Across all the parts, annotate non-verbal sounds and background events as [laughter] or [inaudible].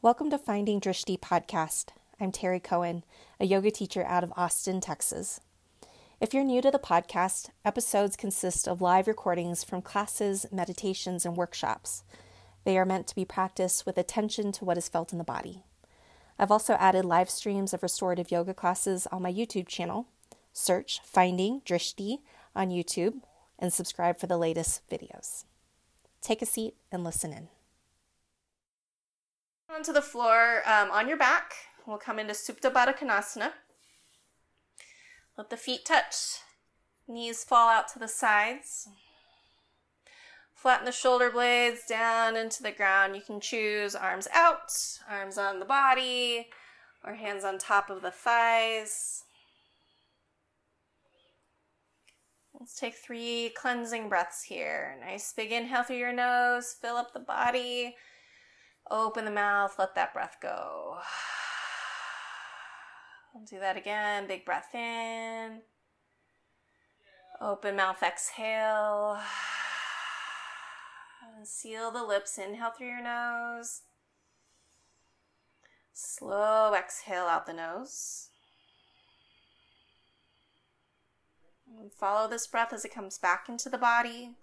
Welcome to Finding Drishti podcast. I'm Terry Cohen, a yoga teacher out of Austin, Texas. If you're new to the podcast, episodes consist of live recordings from classes, meditations, and workshops. They are meant to be practiced with attention to what is felt in the body. I've also added live streams of restorative yoga classes on my YouTube channel. Search Finding Drishti on YouTube and subscribe for the latest videos. Take a seat and listen in onto the floor um, on your back. We'll come into Supta Baddha Konasana. Let the feet touch. Knees fall out to the sides. Flatten the shoulder blades down into the ground. You can choose arms out, arms on the body, or hands on top of the thighs. Let's take three cleansing breaths here. Nice big inhale through your nose, fill up the body. Open the mouth, let that breath go. Do that again. Big breath in. Open mouth, exhale. And seal the lips. Inhale through your nose. Slow exhale out the nose. And follow this breath as it comes back into the body.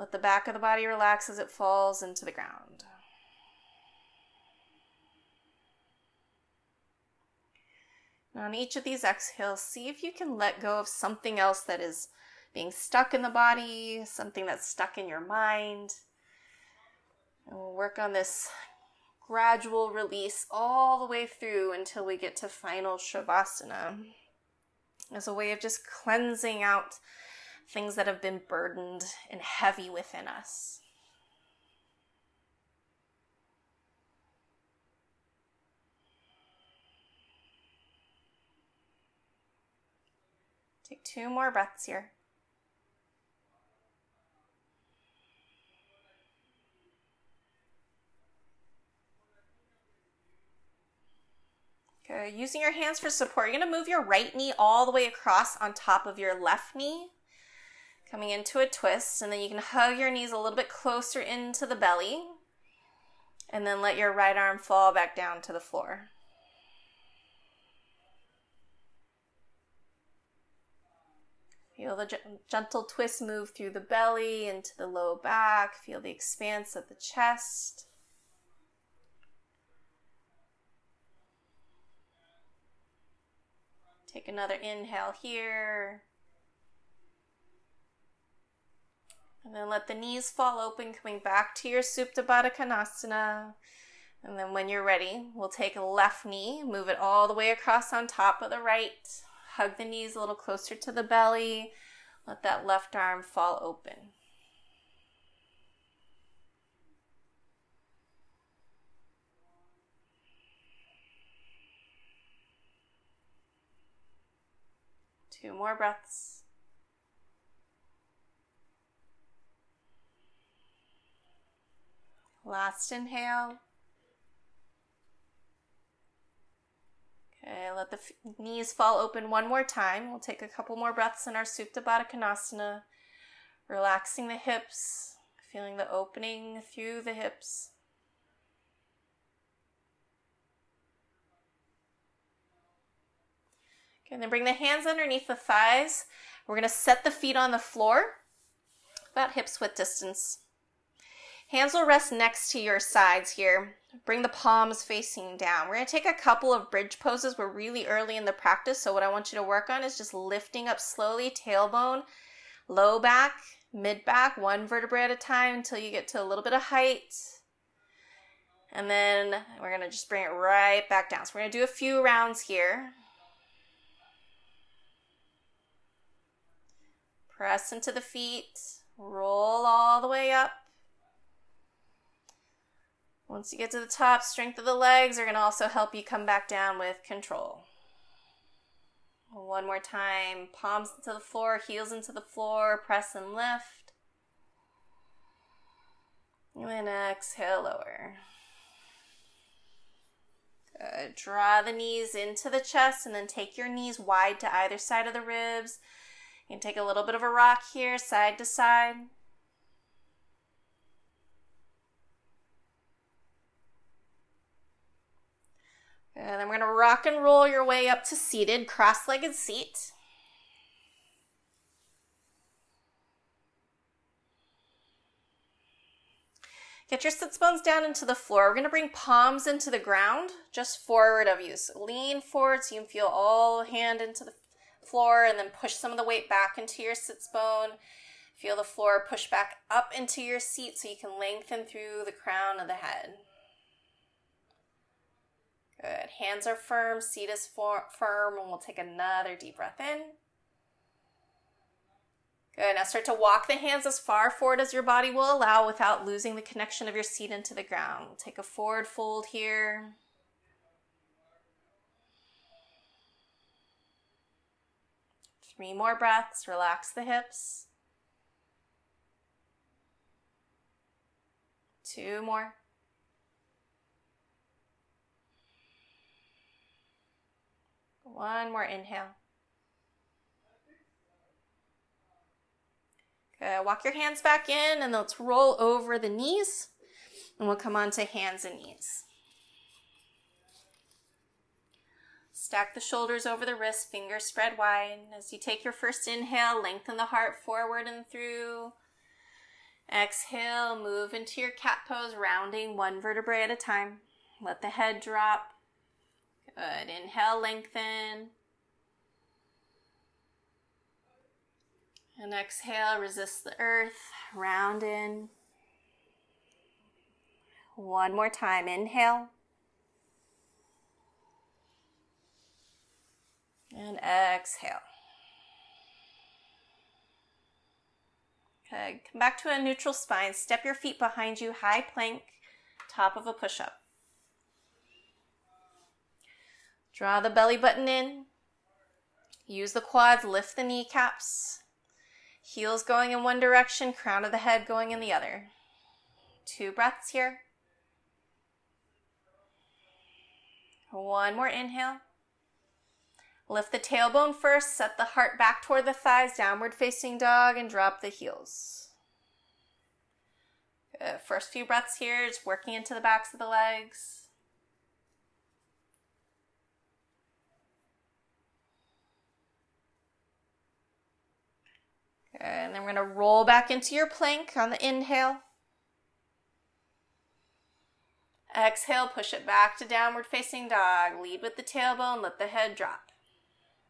Let the back of the body relax as it falls into the ground. On each of these exhales, see if you can let go of something else that is being stuck in the body, something that's stuck in your mind. And we'll work on this gradual release all the way through until we get to final Shavasana as a way of just cleansing out things that have been burdened and heavy within us. Take two more breaths here. Okay, using your hands for support, you're going to move your right knee all the way across on top of your left knee coming into a twist, and then you can hug your knees a little bit closer into the belly, and then let your right arm fall back down to the floor. Feel the gentle twist move through the belly into the low back. Feel the expanse of the chest. Take another inhale here. And then let the knees fall open, coming back to your Supta Baddha Konasana. And then when you're ready, we'll take a left knee, move it all the way across on top of the right. Hug the knees a little closer to the belly. Let that left arm fall open. Two more breaths. Last inhale. Okay, let the f- knees fall open one more time. We'll take a couple more breaths in our Supta Baddha Konasana, relaxing the hips, feeling the opening through the hips. Okay, and then bring the hands underneath the thighs. We're going to set the feet on the floor, about hips width distance. Hands will rest next to your sides here. Bring the palms facing down. We're going to take a couple of bridge poses. We're really early in the practice, so what I want you to work on is just lifting up slowly, tailbone, low back, mid back, one vertebrae at a time until you get to a little bit of height. And then we're going to just bring it right back down. So we're going to do a few rounds here. Press into the feet, roll all the way up. Once you get to the top, strength of the legs are going to also help you come back down with control. One more time, palms into the floor, heels into the floor, press and lift. And then exhale, lower. Good. Draw the knees into the chest and then take your knees wide to either side of the ribs. You can take a little bit of a rock here, side to side. And then we're going to rock and roll your way up to seated, cross legged seat. Get your sits bones down into the floor. We're going to bring palms into the ground, just forward of you. So lean forward so you can feel all hand into the floor and then push some of the weight back into your sits bone. Feel the floor push back up into your seat so you can lengthen through the crown of the head. Good. Hands are firm, seat is for- firm, and we'll take another deep breath in. Good. Now start to walk the hands as far forward as your body will allow without losing the connection of your seat into the ground. Take a forward fold here. Three more breaths. Relax the hips. Two more. One more inhale. Good. Walk your hands back in and let's roll over the knees and we'll come on to hands and knees. Stack the shoulders over the wrists, fingers spread wide. As you take your first inhale, lengthen the heart forward and through. Exhale, move into your cat pose, rounding one vertebrae at a time. Let the head drop. Good. Inhale, lengthen. And exhale, resist the earth, round in. One more time. Inhale. And exhale. Okay, come back to a neutral spine. Step your feet behind you, high plank, top of a push up. Draw the belly button in. Use the quads, lift the kneecaps. Heels going in one direction, crown of the head going in the other. Two breaths here. One more inhale. Lift the tailbone first, set the heart back toward the thighs, downward facing dog, and drop the heels. Good. First few breaths here, just working into the backs of the legs. And then we're going to roll back into your plank on the inhale. Exhale, push it back to downward facing dog. Lead with the tailbone, let the head drop.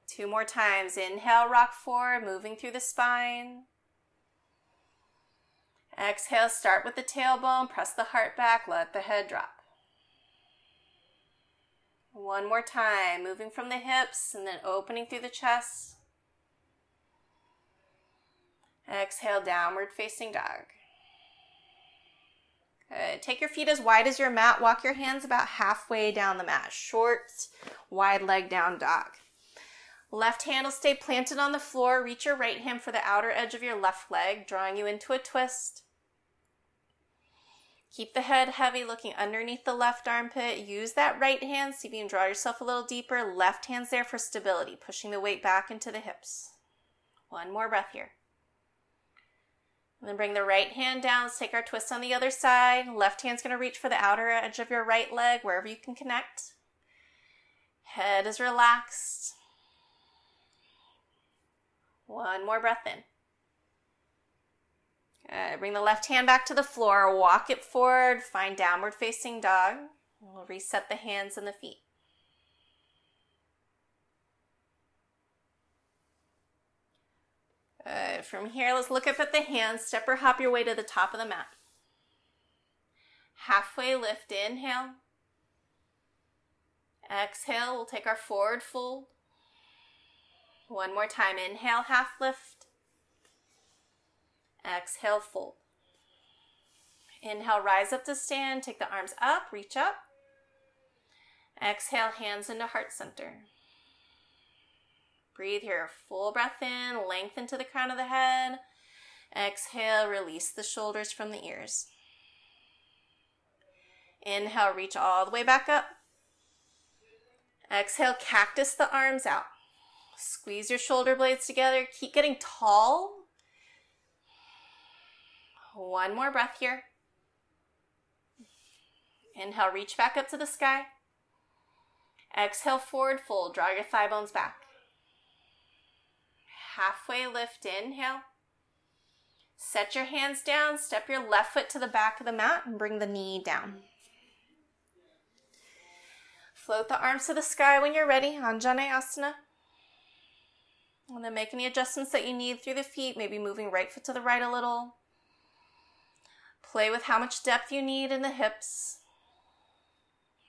Two more times. Inhale, rock forward, moving through the spine. Exhale, start with the tailbone, press the heart back, let the head drop. One more time, moving from the hips and then opening through the chest. Exhale, downward facing dog. Good. Take your feet as wide as your mat. Walk your hands about halfway down the mat. Short, wide leg down dog. Left hand will stay planted on the floor. Reach your right hand for the outer edge of your left leg, drawing you into a twist. Keep the head heavy, looking underneath the left armpit. Use that right hand, see if you can draw yourself a little deeper. Left hand's there for stability, pushing the weight back into the hips. One more breath here. And then bring the right hand down. Let's take our twist on the other side. Left hand's going to reach for the outer edge of your right leg, wherever you can connect. Head is relaxed. One more breath in. Good. Bring the left hand back to the floor. Walk it forward. Find downward facing dog. We'll reset the hands and the feet. Good. From here, let's look up at the hands. Step or hop your way to the top of the mat. Halfway lift, inhale. Exhale, we'll take our forward fold. One more time, inhale, half lift. Exhale, fold. Inhale, rise up to stand. Take the arms up, reach up. Exhale, hands into heart center. Breathe here. Full breath in, lengthen to the crown of the head. Exhale, release the shoulders from the ears. Inhale, reach all the way back up. Exhale, cactus the arms out. Squeeze your shoulder blades together. Keep getting tall. One more breath here. Inhale, reach back up to the sky. Exhale, forward fold. Draw your thigh bones back. Halfway lift, inhale. Set your hands down, step your left foot to the back of the mat, and bring the knee down. Float the arms to the sky when you're ready, Anjaneyasana. And then make any adjustments that you need through the feet, maybe moving right foot to the right a little. Play with how much depth you need in the hips.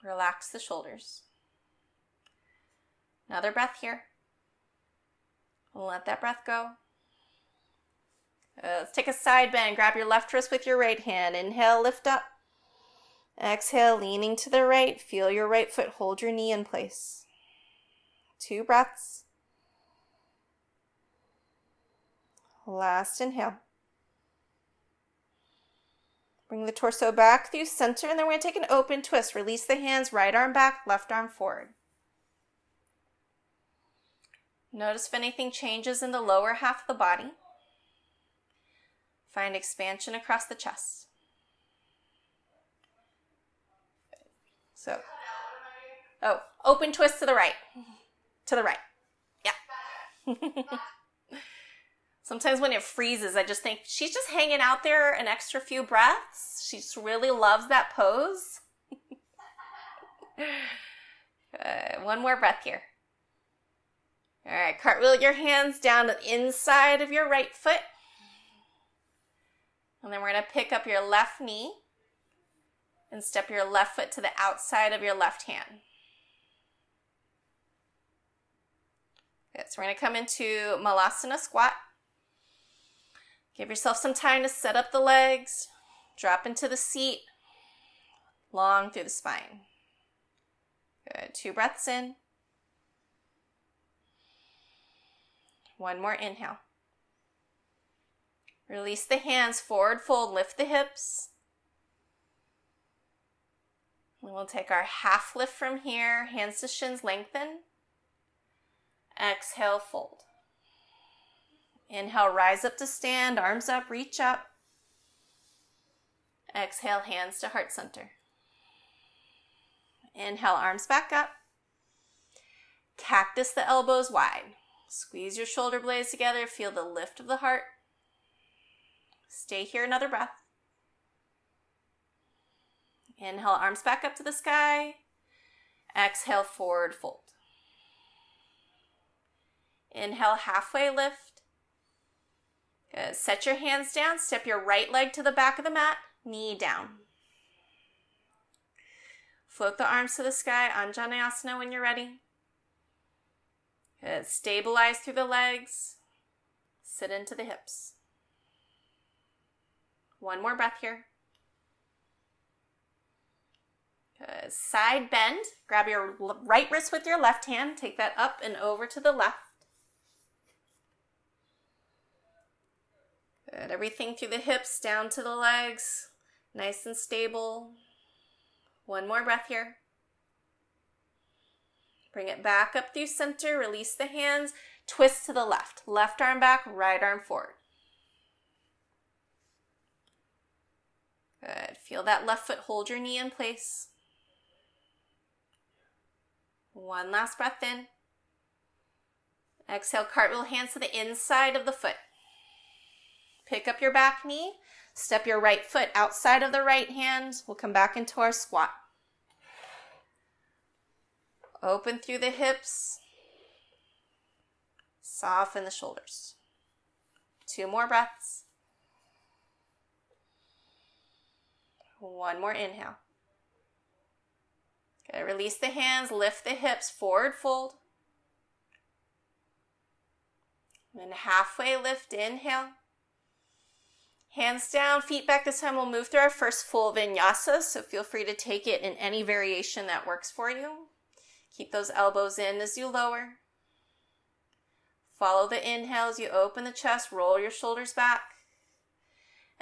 Relax the shoulders. Another breath here. Let that breath go. Uh, let's take a side bend. Grab your left wrist with your right hand. Inhale, lift up. Exhale, leaning to the right. Feel your right foot hold your knee in place. Two breaths. Last inhale. Bring the torso back through center, and then we're going to take an open twist. Release the hands, right arm back, left arm forward. Notice if anything changes in the lower half of the body. Find expansion across the chest. So, oh, open twist to the right. To the right. Yeah. [laughs] Sometimes when it freezes, I just think she's just hanging out there an extra few breaths. She just really loves that pose. [laughs] one more breath here. All right, cartwheel your hands down to the inside of your right foot. And then we're going to pick up your left knee and step your left foot to the outside of your left hand. Good. So we're going to come into Malasana squat. Give yourself some time to set up the legs, drop into the seat, long through the spine. Good. Two breaths in. One more inhale. Release the hands, forward fold, lift the hips. And we'll take our half lift from here, hands to shins, lengthen. Exhale, fold. Inhale, rise up to stand, arms up, reach up. Exhale, hands to heart center. Inhale, arms back up. Cactus the elbows wide. Squeeze your shoulder blades together, feel the lift of the heart. Stay here another breath. Inhale, arms back up to the sky. Exhale, forward fold. Inhale, halfway lift. Good. Set your hands down. Step your right leg to the back of the mat. Knee down. Float the arms to the sky. Anjaneyasana when you're ready. Stabilize through the legs. Sit into the hips. One more breath here. Good. Side bend. Grab your right wrist with your left hand. Take that up and over to the left. Good. Everything through the hips, down to the legs. Nice and stable. One more breath here. Bring it back up through center. Release the hands. Twist to the left. Left arm back, right arm forward. Good. Feel that left foot hold your knee in place. One last breath in. Exhale, cartwheel hands to the inside of the foot. Pick up your back knee. Step your right foot outside of the right hand. We'll come back into our squat. Open through the hips. Soften the shoulders. Two more breaths. One more inhale. Release the hands, lift the hips, forward fold. And halfway lift, inhale. Hands down, feet back. This time we'll move through our first full vinyasa, so feel free to take it in any variation that works for you. Keep those elbows in as you lower. Follow the inhale as you open the chest, roll your shoulders back.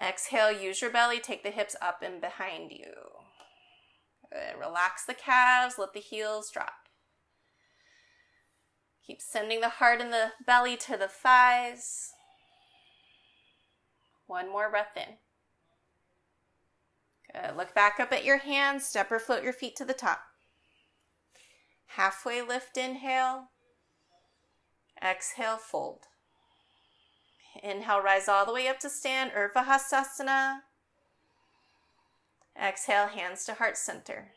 Exhale, use your belly, take the hips up and behind you. Good. Relax the calves, let the heels drop. Keep sending the heart and the belly to the thighs. One more breath in. Good. Look back up at your hands, step or float your feet to the top. Halfway lift, inhale. Exhale, fold. Inhale, rise all the way up to stand, Urdhva Hastasana. Exhale, hands to heart center.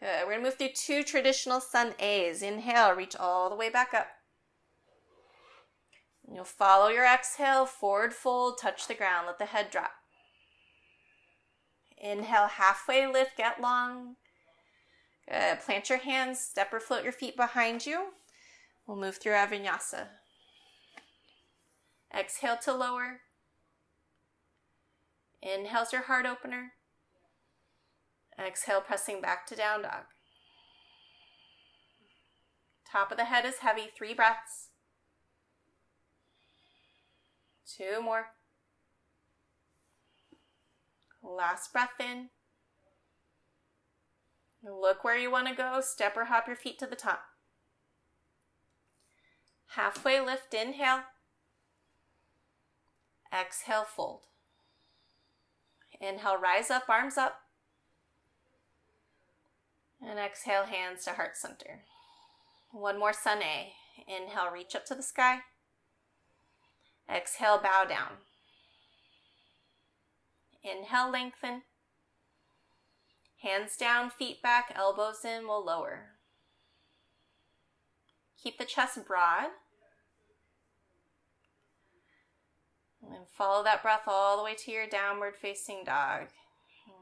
Good. We're going to move through two traditional sun A's. Inhale, reach all the way back up. You'll follow your exhale, forward fold, touch the ground, let the head drop. Inhale, halfway lift, get long. Good. Plant your hands, step or float your feet behind you. We'll move through our. Exhale to lower. Inhale's your heart opener. Exhale, pressing back to down dog. Top of the head is heavy, three breaths. Two more. Last breath in. Look where you want to go. Step or hop your feet to the top. Halfway lift, inhale. Exhale, fold. Inhale, rise up, arms up. And exhale, hands to heart center. One more sun A. Inhale, reach up to the sky. Exhale, bow down. Inhale, lengthen. Hands down, feet back, elbows in, we'll lower. Keep the chest broad. And follow that breath all the way to your downward facing dog.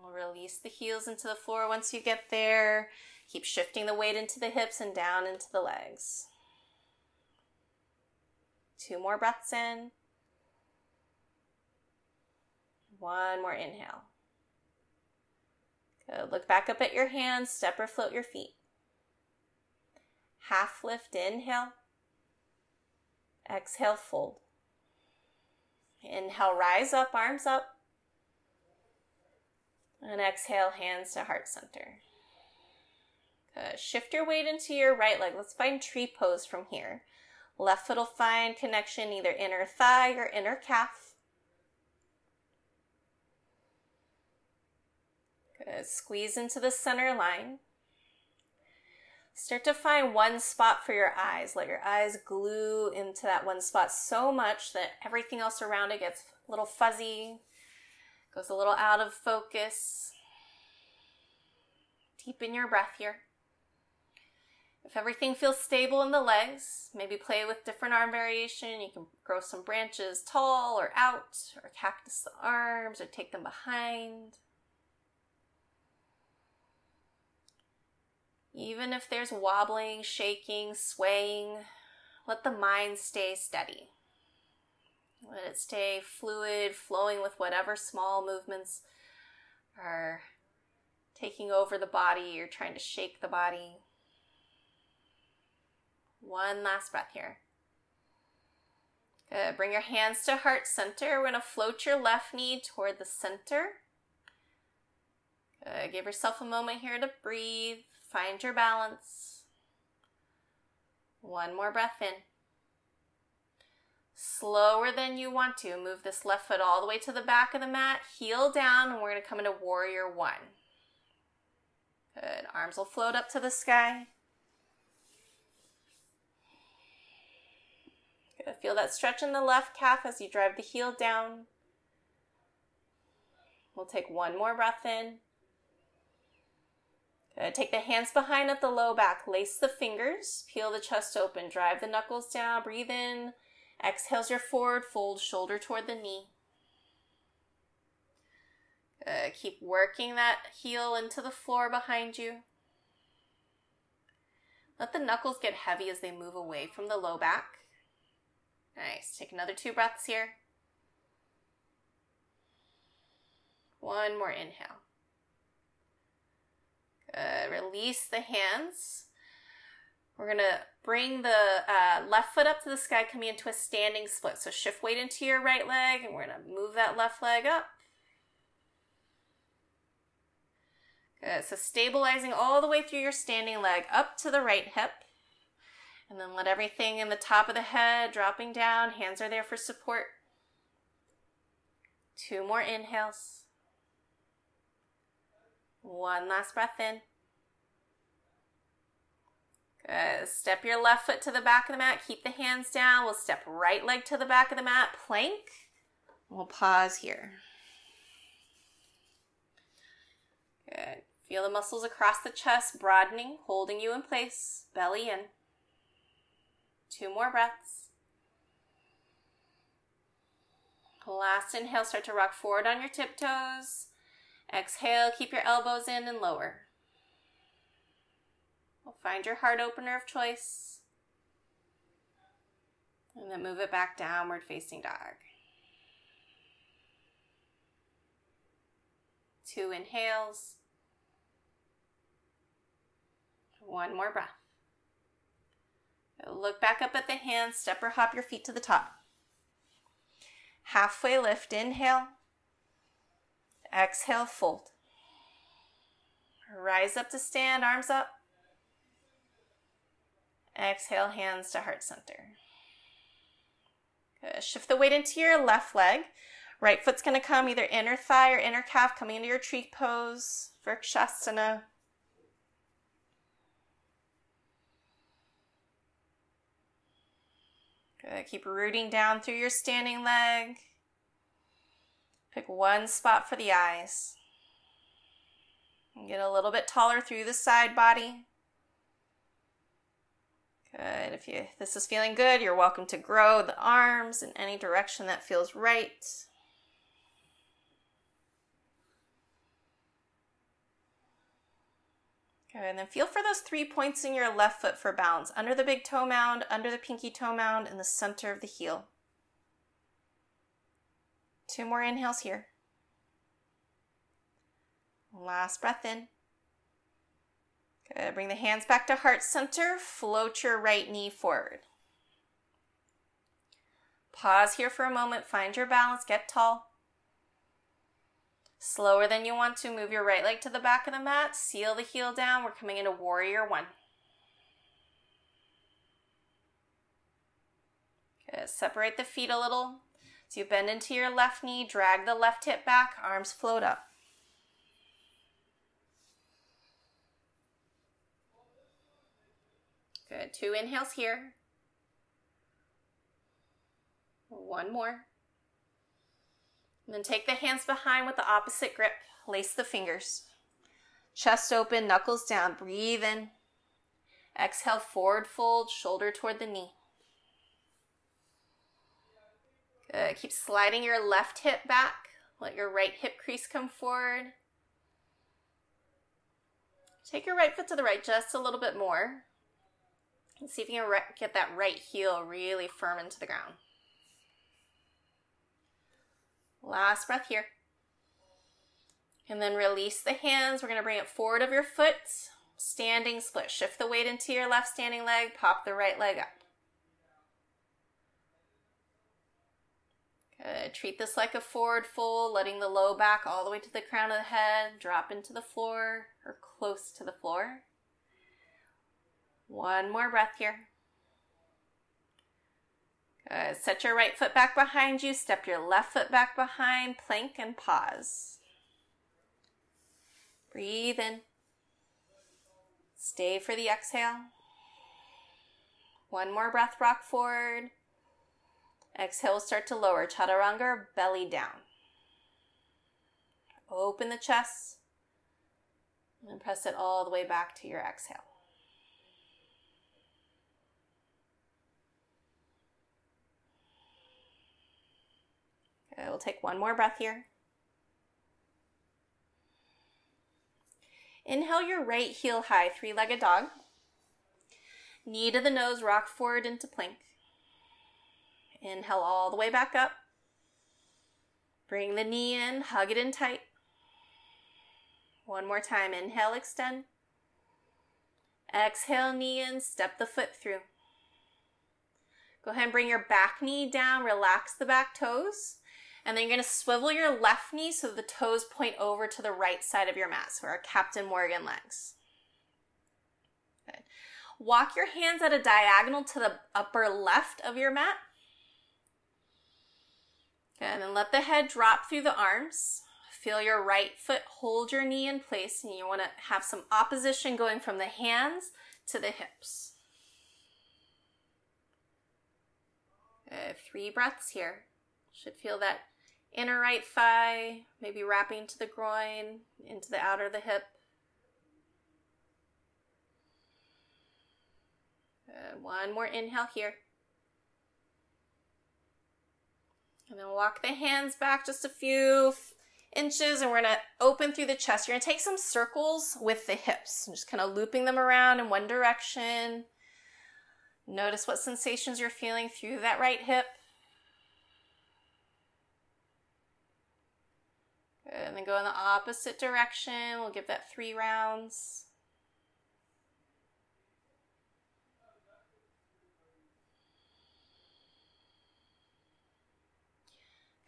We'll release the heels into the floor once you get there. Keep shifting the weight into the hips and down into the legs. Two more breaths in. One more inhale. Good. Look back up at your hands, step or float your feet. Half lift, inhale. Exhale, fold. Inhale, rise up, arms up. And exhale, hands to heart center. Good. Shift your weight into your right leg. Let's find tree pose from here. Left foot will find connection either inner thigh or inner calf. Good. Squeeze into the center line. Start to find one spot for your eyes. Let your eyes glue into that one spot so much that everything else around it gets a little fuzzy, goes a little out of focus. Deepen your breath here. If everything feels stable in the legs, maybe play with different arm variation. You can grow some branches tall or out, or cactus the arms, or take them behind. Even if there's wobbling, shaking, swaying, let the mind stay steady. Let it stay fluid, flowing with whatever small movements are taking over the body. You're trying to shake the body. One last breath here. Good. Bring your hands to heart center. We're going to float your left knee toward the center. Good. Give yourself a moment here to breathe. Find your balance. One more breath in. Slower than you want to. Move this left foot all the way to the back of the mat. Heel down, and we're going to come into warrior one. Good. Arms will float up to the sky. Feel that stretch in the left calf as you drive the heel down. We'll take one more breath in. Good. Take the hands behind at the low back. Lace the fingers. Peel the chest open. Drive the knuckles down. Breathe in. Exhales your forward fold, shoulder toward the knee. Good. Keep working that heel into the floor behind you. Let the knuckles get heavy as they move away from the low back. Nice. Take another two breaths here. One more inhale. Uh, release the hands. We're to bring the uh, left foot up to the sky, coming into a standing split. So shift weight into your right leg, and we're to move that left leg up. Good. So stabilizing all the way through your standing leg up to the right hip. And then let everything in the top of the head dropping down. Hands are there for support. Two more inhales. One last breath in. Good. Step your left foot to the back of the mat. Keep the hands down. We'll step right leg to the back of the mat. Plank. We'll pause here. Good. Feel the muscles across the chest broadening, holding you in place. Belly in. Two more breaths. Last inhale, start to rock forward on your tiptoes. Exhale, keep your elbows in and lower. We'll find your heart opener of choice. And then move it back downward facing dog. Two inhales. One more breath. Look back up at the hands, step or hop your feet to the top. Halfway lift, inhale. Exhale, fold. Rise up to stand, arms up. Exhale, hands to heart center. Good. Shift the weight into your left leg. Right foot's going to come either inner thigh or inner calf, coming into your tree pose, Vrikshasana. Good. Keep rooting down through your standing leg. Pick one spot for the eyes. And get a little bit taller through the side body. Good. If you this is feeling good, you're welcome to grow the arms in any direction that feels right. Good. And then feel for those three points in your left foot for balance. Under the big toe mound, under the pinky toe mound, and the center of the heel. Two more inhales here. Last breath in. Good. Bring the hands back to heart center. Float your right knee forward. Pause here for a moment. Find your balance. Get tall. Slower than you want to. Move your right leg to the back of the mat. Seal the heel down. We're coming into warrior one. Good. Separate the feet a little. So you bend into your left knee. Drag the left hip back. Arms float up. Good. Two inhales here. One more. And then take the hands behind with the opposite grip. Lace the fingers. Chest open, knuckles down. Breathe in. Exhale, forward fold, shoulder toward the knee. Good. Keep sliding your left hip back. Let your right hip crease come forward. Take your right foot to the right just a little bit more. And see if you can get that right heel really firm into the ground. Last breath here. And then release the hands. We're going to bring it forward of your foot. Standing split. Shift the weight into your left standing leg. Pop the right leg up. Good. Treat this like a forward fold, letting the low back all the way to the crown of the head. Drop into the floor or close to the floor. One more breath here. Good. Set your right foot back behind you. Step your left foot back behind. Plank and pause. Breathe in. Stay for the exhale. One more breath, rock forward. Exhale, start to lower. Chaturanga, belly down. Open the chest. And press it all the way back to your exhale. Okay, we'll take one more breath here. Inhale your right heel high, three legged dog. Knee to the nose, rock forward into plank. Inhale all the way back up. Bring the knee in, hug it in tight. One more time. Inhale, extend. Exhale, knee in, step the foot through. Go ahead and bring your back knee down, relax the back toes. And then you're going to swivel your left knee so the toes point over to the right side of your mat. So our Captain Morgan legs. Good. Walk your hands at a diagonal to the upper left of your mat. And then let the head drop through the arms. Feel your right foot hold your knee in place, and you want to have some opposition going from the hands to the hips. Good. Three breaths here. Should feel that inner right thigh, maybe wrapping to the groin, into the outer of the hip. Good. One more inhale here. And then walk the hands back just a few inches and we're gonna open through the chest. You're gonna take some circles with the hips, just kind of looping them around in one direction. Notice what sensations you're feeling through that right hip. Good. And then go in the opposite direction. We'll give that three rounds.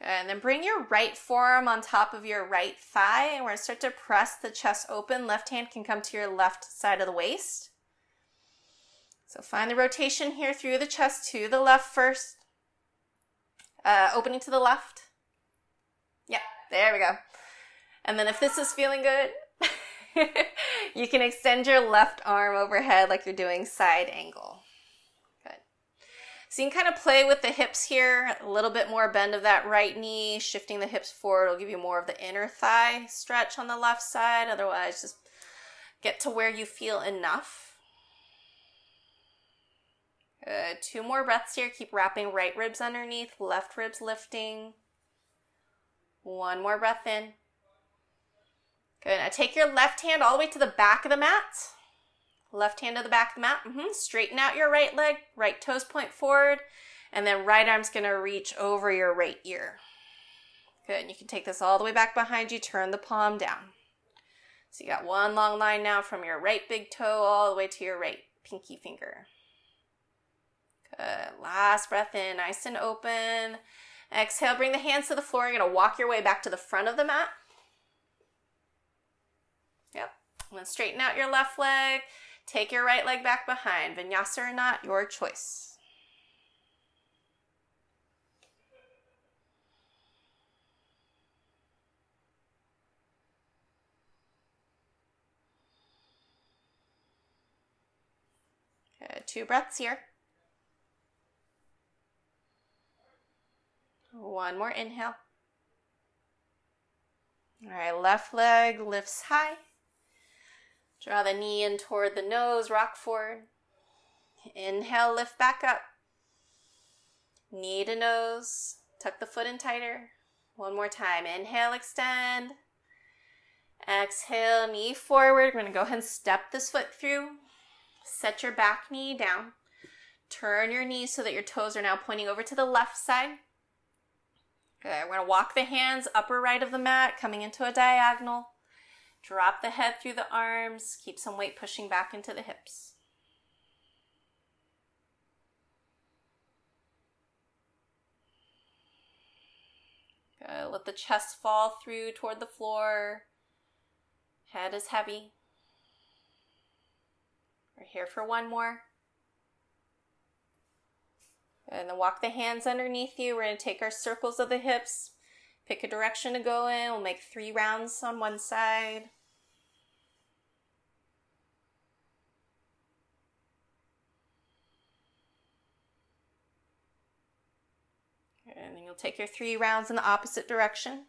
And then bring your right forearm on top of your right thigh, and we're gonna start to press the chest open. Left hand can come to your left side of the waist. So find the rotation here through the chest to the left first. Uh, opening to the left. Yep, there we go. And then if this is feeling good, [laughs] you can extend your left arm overhead like you're doing side angle. So you can kind of play with the hips here, a little bit more bend of that right knee, shifting the hips forward will give you more of the inner thigh stretch on the left side. Otherwise, just get to where you feel enough. Good. Two more breaths here. Keep wrapping right ribs underneath, left ribs lifting. One more breath in. Good. Now take your left hand all the way to the back of the mat. Left hand to the back of the mat. Mm-hmm. Straighten out your right leg. Right toes point forward. And then right arm's going to reach over your right ear. Good. You can take this all the way back behind you. Turn the palm down. So you got one long line now from your right big toe all the way to your right pinky finger. Good. Last breath in. Nice and open. Exhale. Bring the hands to the floor. You're going to walk your way back to the front of the mat. Yep. And then straighten out your left leg. Take your right leg back behind. Vinyasa or not, your choice. Good. Two breaths here. One more inhale. All right, left leg lifts high. Draw the knee in toward the nose, rock forward. Inhale, lift back up. Knee to nose, tuck the foot in tighter. One more time. Inhale, extend. Exhale, knee forward. We're going to go ahead and step this foot through. Set your back knee down. Turn your knees so that your toes are now pointing over to the left side. Okay, we're going to walk the hands upper right of the mat, coming into a diagonal. Drop the head through the arms, keep some weight pushing back into the hips. Good. Let the chest fall through toward the floor. Head is heavy. We're here for one more. And then walk the hands underneath you. We're going to take our circles of the hips, Pick a direction to go in. We'll make three rounds on one side. And then you'll take your three rounds in the opposite direction.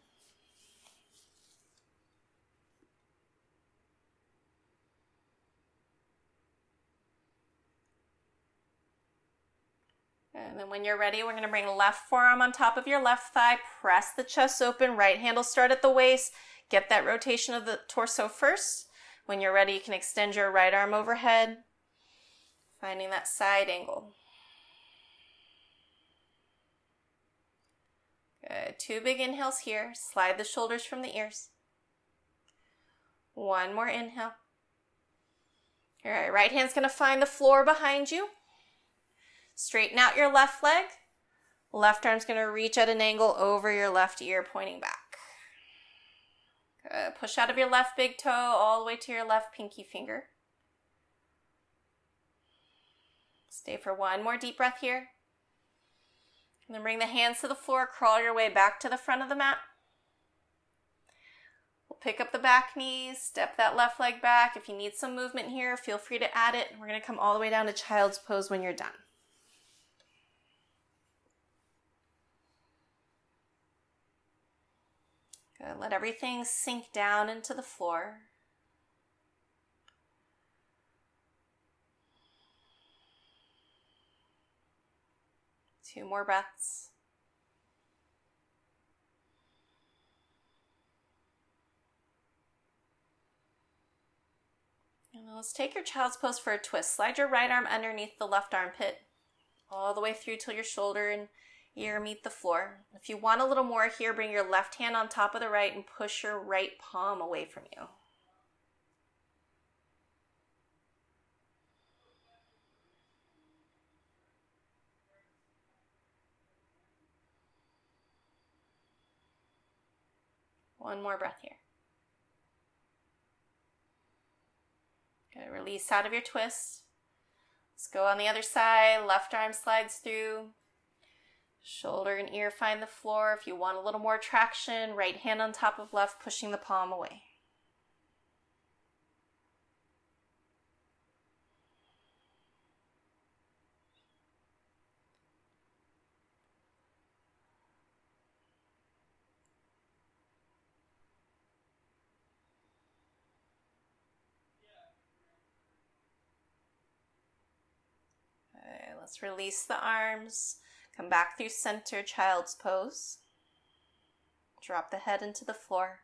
And then when you're ready, we're going to bring left forearm on top of your left thigh, press the chest open, right hand will start at the waist. Get that rotation of the torso first. When you're ready, you can extend your right arm overhead, finding that side angle. Good. Two big inhales here. Slide the shoulders from the ears. One more inhale. All right, right hand's going to find the floor behind you. Straighten out your left leg. Left arm's going to reach at an angle over your left ear, pointing back. Good. Push out of your left big toe all the way to your left pinky finger. Stay for one more deep breath here. And then bring the hands to the floor, crawl your way back to the front of the mat. We'll pick up the back knee, step that left leg back. If you need some movement here, feel free to add it. We're going to come all the way down to child's pose when you're done. Good. Let everything sink down into the floor. Two more breaths. And let's take your child's pose for a twist. Slide your right arm underneath the left armpit, all the way through till your shoulder and ear meet the floor. If you want a little more here, bring your left hand on top of the right and push your right palm away from you. One more breath here. Good. Release out of your twist. Let's go on the other side. Left arm slides through. Shoulder and ear find the floor. If you want a little more traction, right hand on top of left, pushing the palm away. Let's release the arms. Come back through center child's pose. Drop the head into the floor.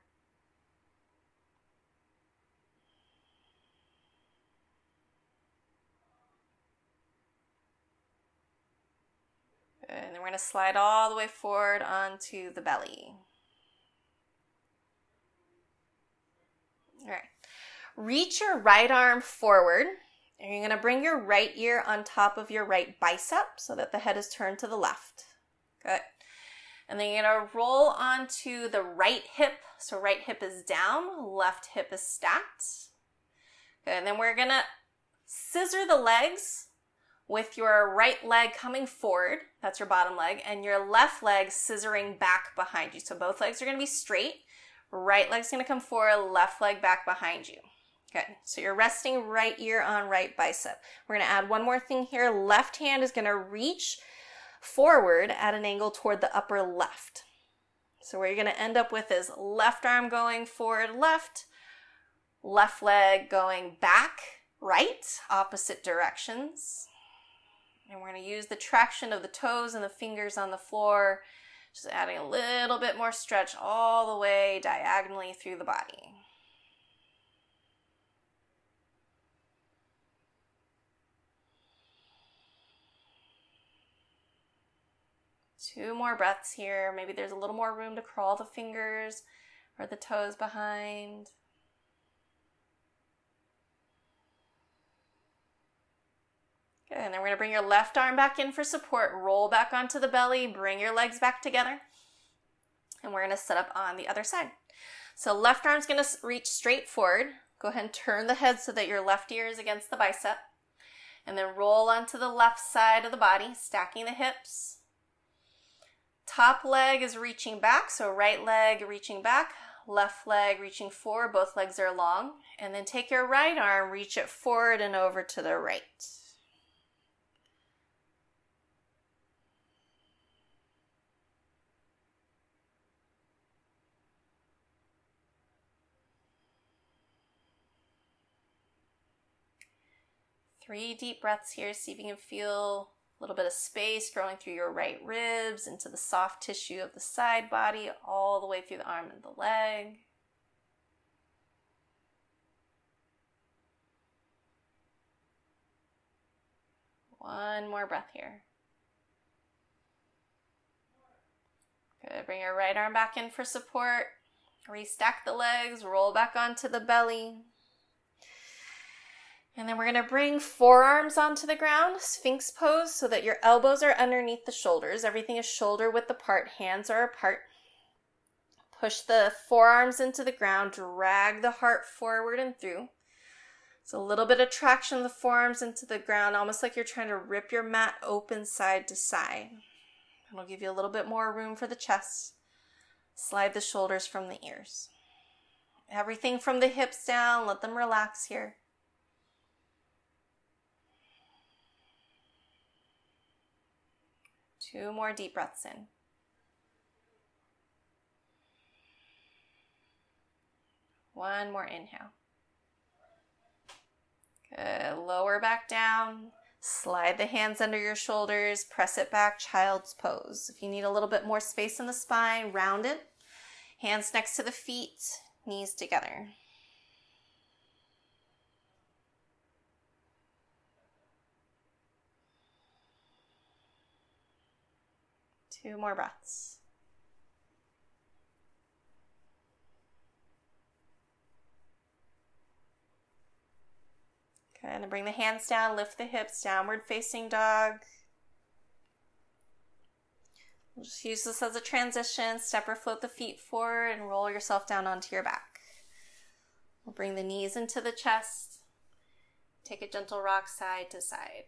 And then we're going to slide all the way forward onto the belly. All right. Reach your right arm forward and you're going to bring your right ear on top of your right bicep so that the head is turned to the left. Good. And then you're going to roll onto the right hip. So right hip is down, left hip is stacked. Good. And then we're going to scissor the legs with your right leg coming forward. That's your bottom leg. And your left leg scissoring back behind you. So both legs are going to be straight. Right leg's going to come forward, left leg back behind you. Good. So you're resting right ear on right bicep. We're going to add one more thing here. Left hand is going to reach forward at an angle toward the upper left. So where you're going to end up with is left arm going forward left, left leg going back right, opposite directions. And we're going to use the traction of the toes and the fingers on the floor, just adding a little bit more stretch all the way diagonally through the body. Two more breaths here. Maybe there's a little more room to crawl the fingers or the toes behind. Good, and then we're gonna bring your left arm back in for support. Roll back onto the belly, bring your legs back together. And we're gonna set up on the other side. So left arm's gonna reach straight forward. Go ahead and turn the head so that your left ear is against the bicep. And then roll onto the left side of the body, stacking the hips. Top leg is reaching back, so right leg reaching back, left leg reaching forward, both legs are long. And then take your right arm, reach it forward and over to the right. Three deep breaths here, see if you can feel a little bit of space growing through your right ribs into the soft tissue of the side body, all the way through the arm and the leg. One more breath here. Good. Bring your right arm back in for support. Restack the legs, roll back onto the belly. And then we're going to bring forearms onto the ground, sphinx pose, so that your elbows are underneath the shoulders. Everything is shoulder width apart, hands are apart. Push the forearms into the ground, drag the heart forward and through. It's a little bit of traction of the forearms into the ground, almost like you're trying to rip your mat open side to side. It'll give you a little bit more room for the chest. Slide the shoulders from the ears. Everything from the hips down, let them relax here. Two more deep breaths in. One more inhale. Good. Lower back down. Slide the hands under your shoulders. Press it back, child's pose. If you need a little bit more space in the spine, round it. Hands next to the feet, knees together. Two more breaths. Okay, and bring the hands down, lift the hips, downward facing dog. We'll just use this as a transition. Step or float the feet forward and roll yourself down onto your back. We'll bring the knees into the chest. Take a gentle rock side to side.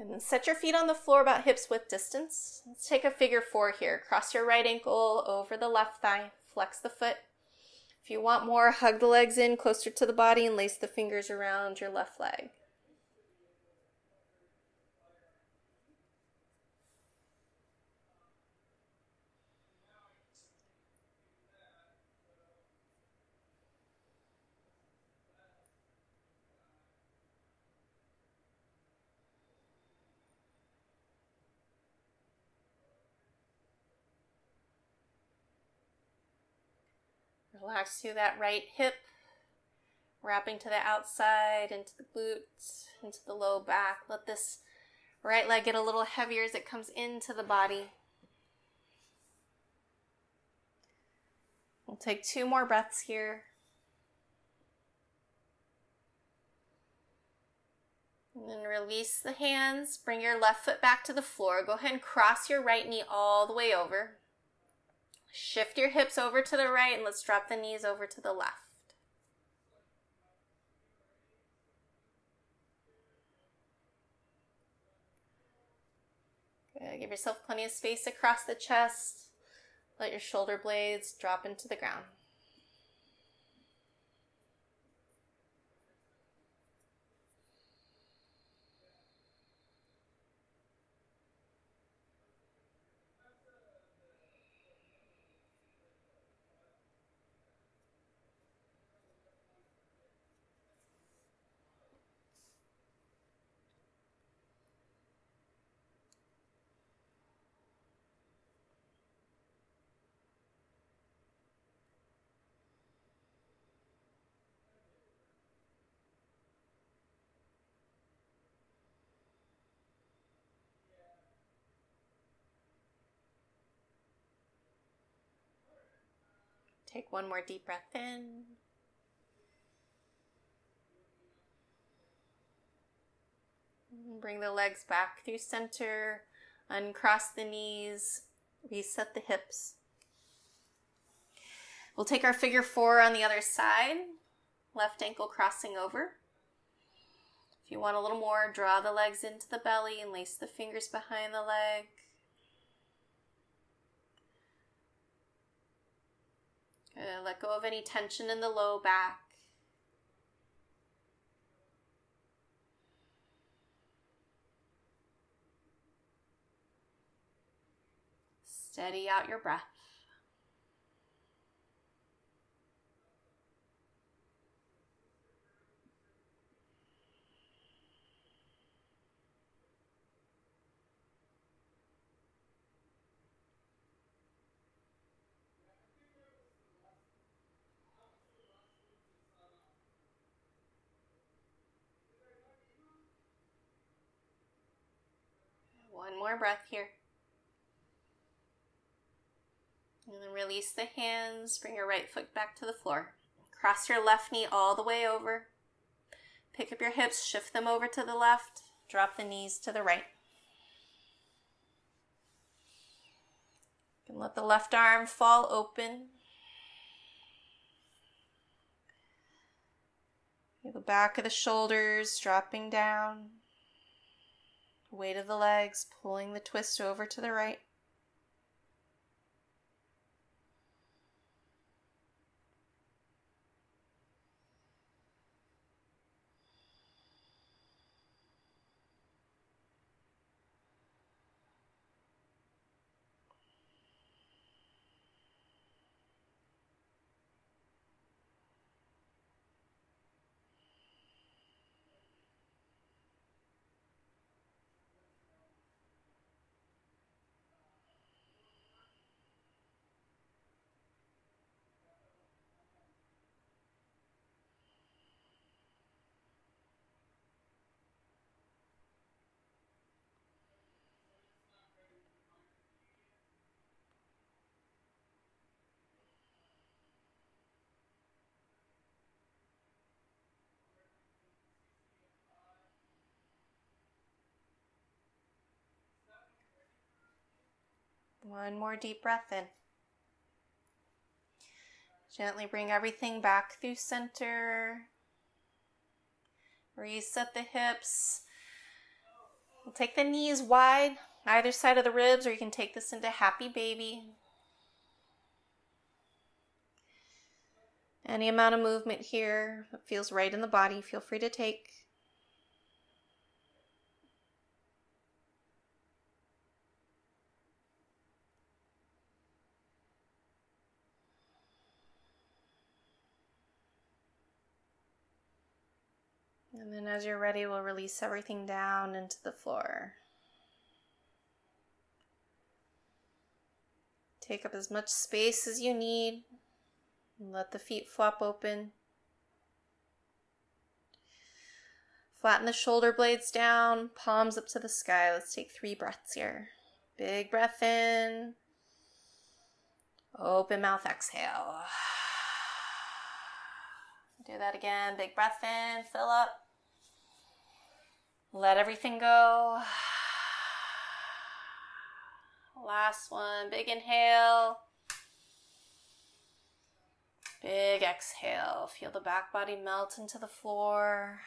And set your feet on the floor about hips width distance. Let's take a figure four here. Cross your right ankle over the left thigh. Flex the foot. If you want more, hug the legs in closer to the body and lace the fingers around your left leg. Relax through that right hip, wrapping to the outside, into the glutes, into the low back. Let this right leg get a little heavier as it comes into the body. We'll take two more breaths here. And then release the hands. Bring your left foot back to the floor. Go ahead and cross your right knee all the way over. Shift your hips over to the right and let's drop the knees over to the left. Give yourself plenty of space across the chest. Let your shoulder blades drop into the ground. Take one more deep breath in. Bring the legs back through center. Uncross the knees. Reset the hips. We'll take our figure four on the other side. Left ankle crossing over. If you want a little more, draw the legs into the belly and lace the fingers behind the leg. Uh, let go of any tension in the low back. Steady out your breath. More breath here. And then release the hands. Bring your right foot back to the floor. Cross your left knee all the way over. Pick up your hips, shift them over to the left. Drop the knees to the right. Can let the left arm fall open. The back of the shoulders dropping down. Weight of the legs, pulling the twist over to the right. One more deep breath in. Gently bring everything back through center. Reset the hips. Take the knees wide, either side of the ribs, or you can take this into happy baby. Any amount of movement here that feels right in the body, feel free to take. And as you're ready, we'll release everything down into the floor. Take up as much space as you need. Let the feet flop open. Flatten the shoulder blades down, palms up to the sky. Let's take three breaths here. Big breath in. Open mouth exhale. Do that again. Big breath in, fill up. Let everything go. [sighs] Last one. Big inhale. Big exhale. Feel the back body melt into the floor.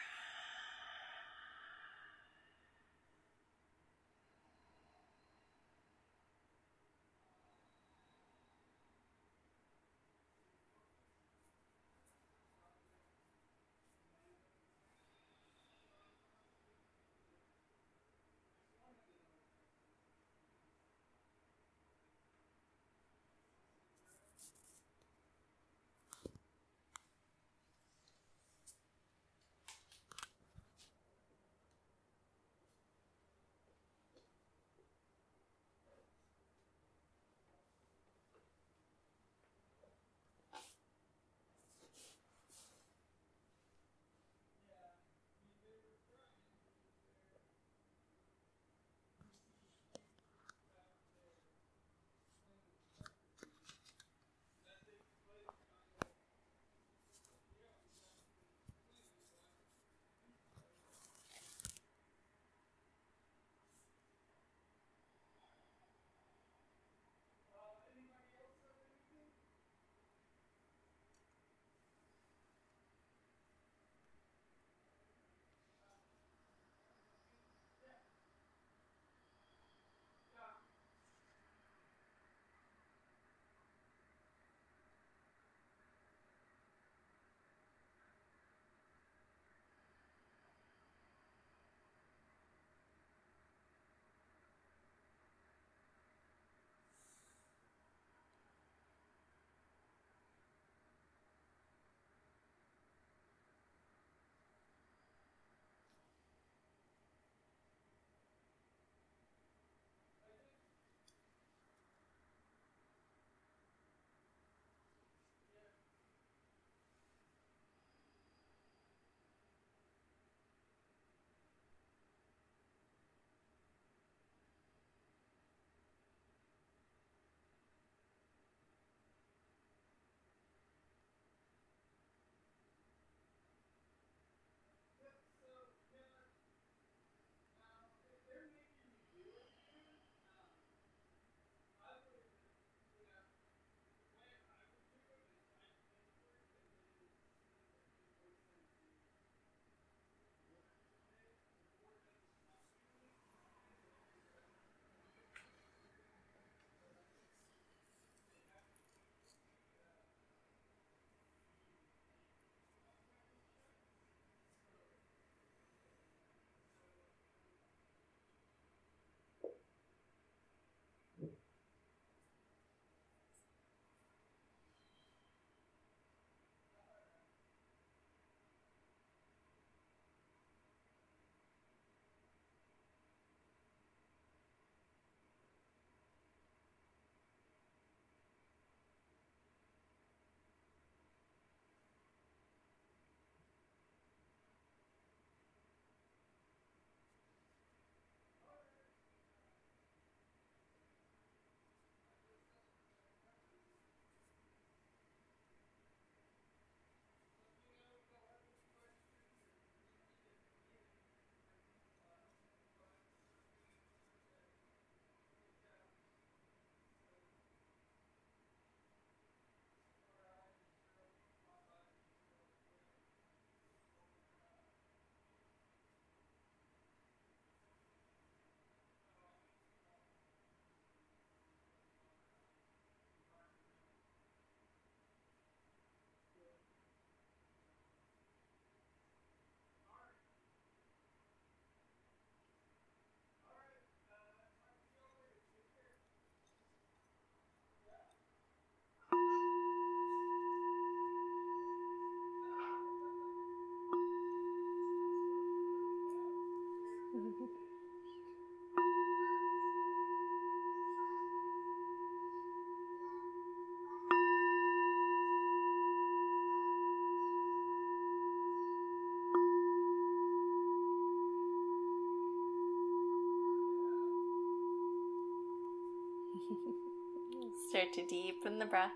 Start to deepen the breath.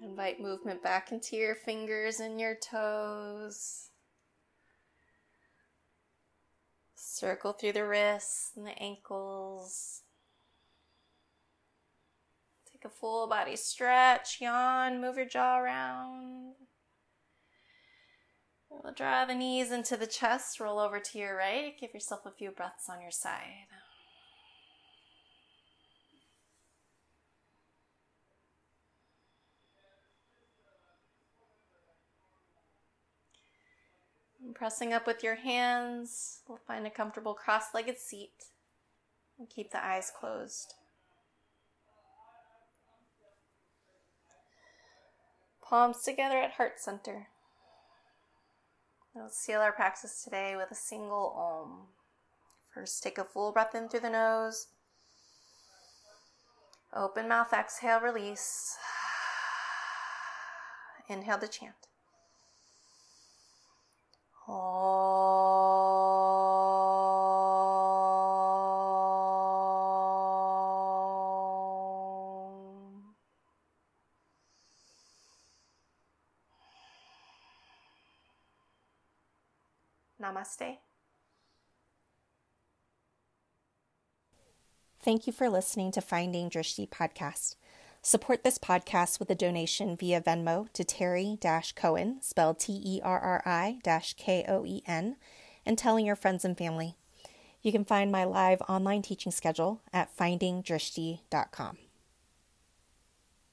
Invite movement back into your fingers and your toes. Circle through the wrists and the ankles. Take a full body stretch, yawn, move your jaw around. We'll draw the knees into the chest, roll over to your right. Give yourself a few breaths on your side. And pressing up with your hands, we'll find a comfortable cross legged seat and keep the eyes closed. Palms together at heart center. We'll seal our practice today with a single Om. First, take a full breath in through the nose. Open mouth, exhale, release. Inhale to chant. Namaste. Thank you for listening to Finding Drishti podcast. Support this podcast with a donation via Venmo to Terri Koen, spelled T E R R I K O E N, and telling your friends and family. You can find my live online teaching schedule at findingdrishti.com.